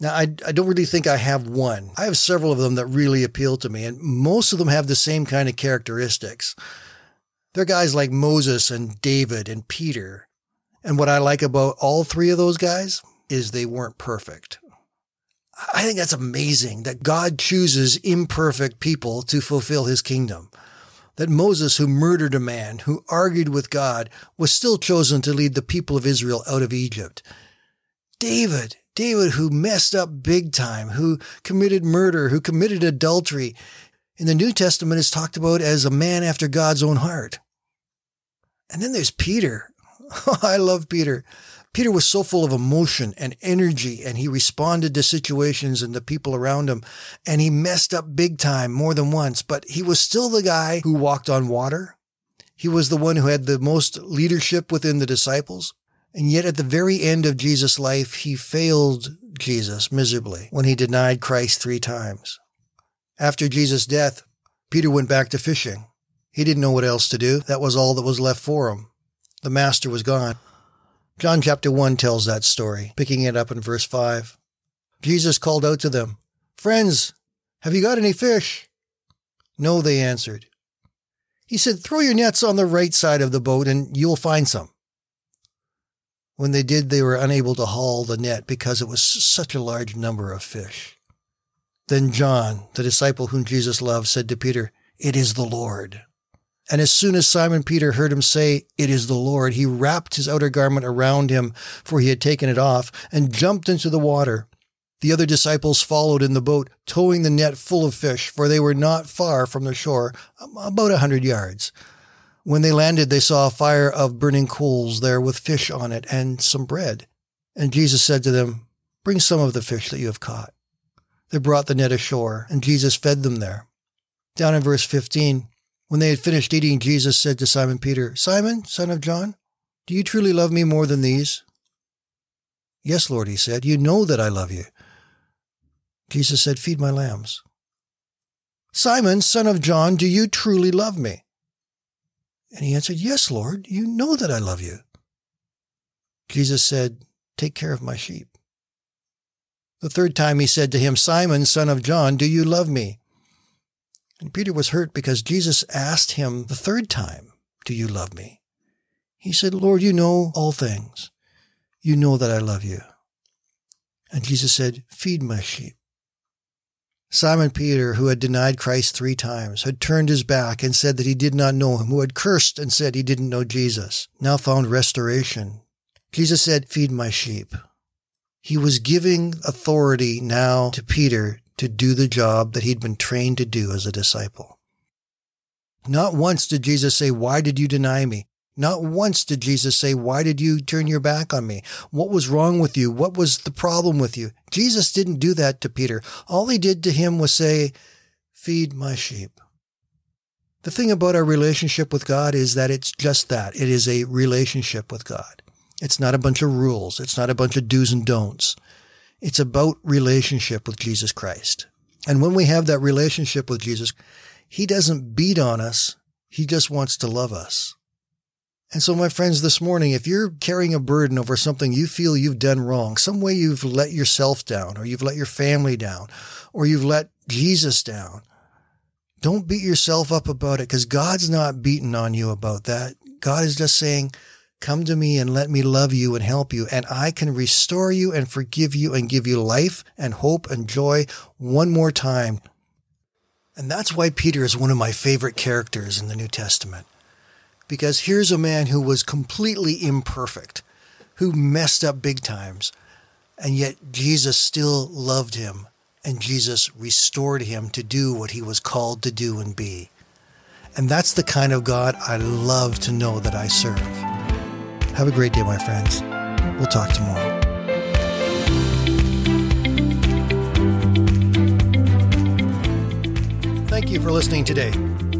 Now, I, I don't really think I have one. I have several of them that really appeal to me, and most of them have the same kind of characteristics. They're guys like Moses and David and Peter. And what I like about all three of those guys is they weren't perfect. I think that's amazing that God chooses imperfect people to fulfill his kingdom. That Moses, who murdered a man, who argued with God, was still chosen to lead the people of Israel out of Egypt. David, David, who messed up big time, who committed murder, who committed adultery, in the New Testament is talked about as a man after God's own heart. And then there's Peter. I love Peter. Peter was so full of emotion and energy, and he responded to situations and the people around him, and he messed up big time more than once, but he was still the guy who walked on water. He was the one who had the most leadership within the disciples. And yet at the very end of Jesus' life, he failed Jesus miserably when he denied Christ three times. After Jesus' death, Peter went back to fishing. He didn't know what else to do. That was all that was left for him. The master was gone. John chapter 1 tells that story, picking it up in verse 5. Jesus called out to them, Friends, have you got any fish? No, they answered. He said, Throw your nets on the right side of the boat and you'll find some. When they did, they were unable to haul the net because it was such a large number of fish. Then John, the disciple whom Jesus loved, said to Peter, It is the Lord. And as soon as Simon Peter heard him say, It is the Lord, he wrapped his outer garment around him, for he had taken it off, and jumped into the water. The other disciples followed in the boat, towing the net full of fish, for they were not far from the shore, about a hundred yards. When they landed, they saw a fire of burning coals there with fish on it and some bread. And Jesus said to them, Bring some of the fish that you have caught. They brought the net ashore, and Jesus fed them there. Down in verse 15, when they had finished eating, Jesus said to Simon Peter, Simon, son of John, do you truly love me more than these? Yes, Lord, he said, you know that I love you. Jesus said, Feed my lambs. Simon, son of John, do you truly love me? And he answered, Yes, Lord, you know that I love you. Jesus said, Take care of my sheep. The third time he said to him, Simon, son of John, do you love me? And Peter was hurt because Jesus asked him the third time, Do you love me? He said, Lord, you know all things. You know that I love you. And Jesus said, Feed my sheep. Simon Peter, who had denied Christ three times, had turned his back and said that he did not know him, who had cursed and said he didn't know Jesus, now found restoration. Jesus said, Feed my sheep. He was giving authority now to Peter to do the job that he'd been trained to do as a disciple. Not once did Jesus say, Why did you deny me? Not once did Jesus say, Why did you turn your back on me? What was wrong with you? What was the problem with you? Jesus didn't do that to Peter. All he did to him was say, Feed my sheep. The thing about our relationship with God is that it's just that. It is a relationship with God. It's not a bunch of rules. It's not a bunch of do's and don'ts. It's about relationship with Jesus Christ. And when we have that relationship with Jesus, he doesn't beat on us. He just wants to love us. And so, my friends, this morning, if you're carrying a burden over something you feel you've done wrong, some way you've let yourself down, or you've let your family down, or you've let Jesus down, don't beat yourself up about it because God's not beating on you about that. God is just saying, Come to me and let me love you and help you, and I can restore you and forgive you and give you life and hope and joy one more time. And that's why Peter is one of my favorite characters in the New Testament because here's a man who was completely imperfect, who messed up big times, and yet Jesus still loved him, and Jesus restored him to do what he was called to do and be. And that's the kind of God I love to know that I serve. Have a great day, my friends. We'll talk tomorrow. Thank you for listening today.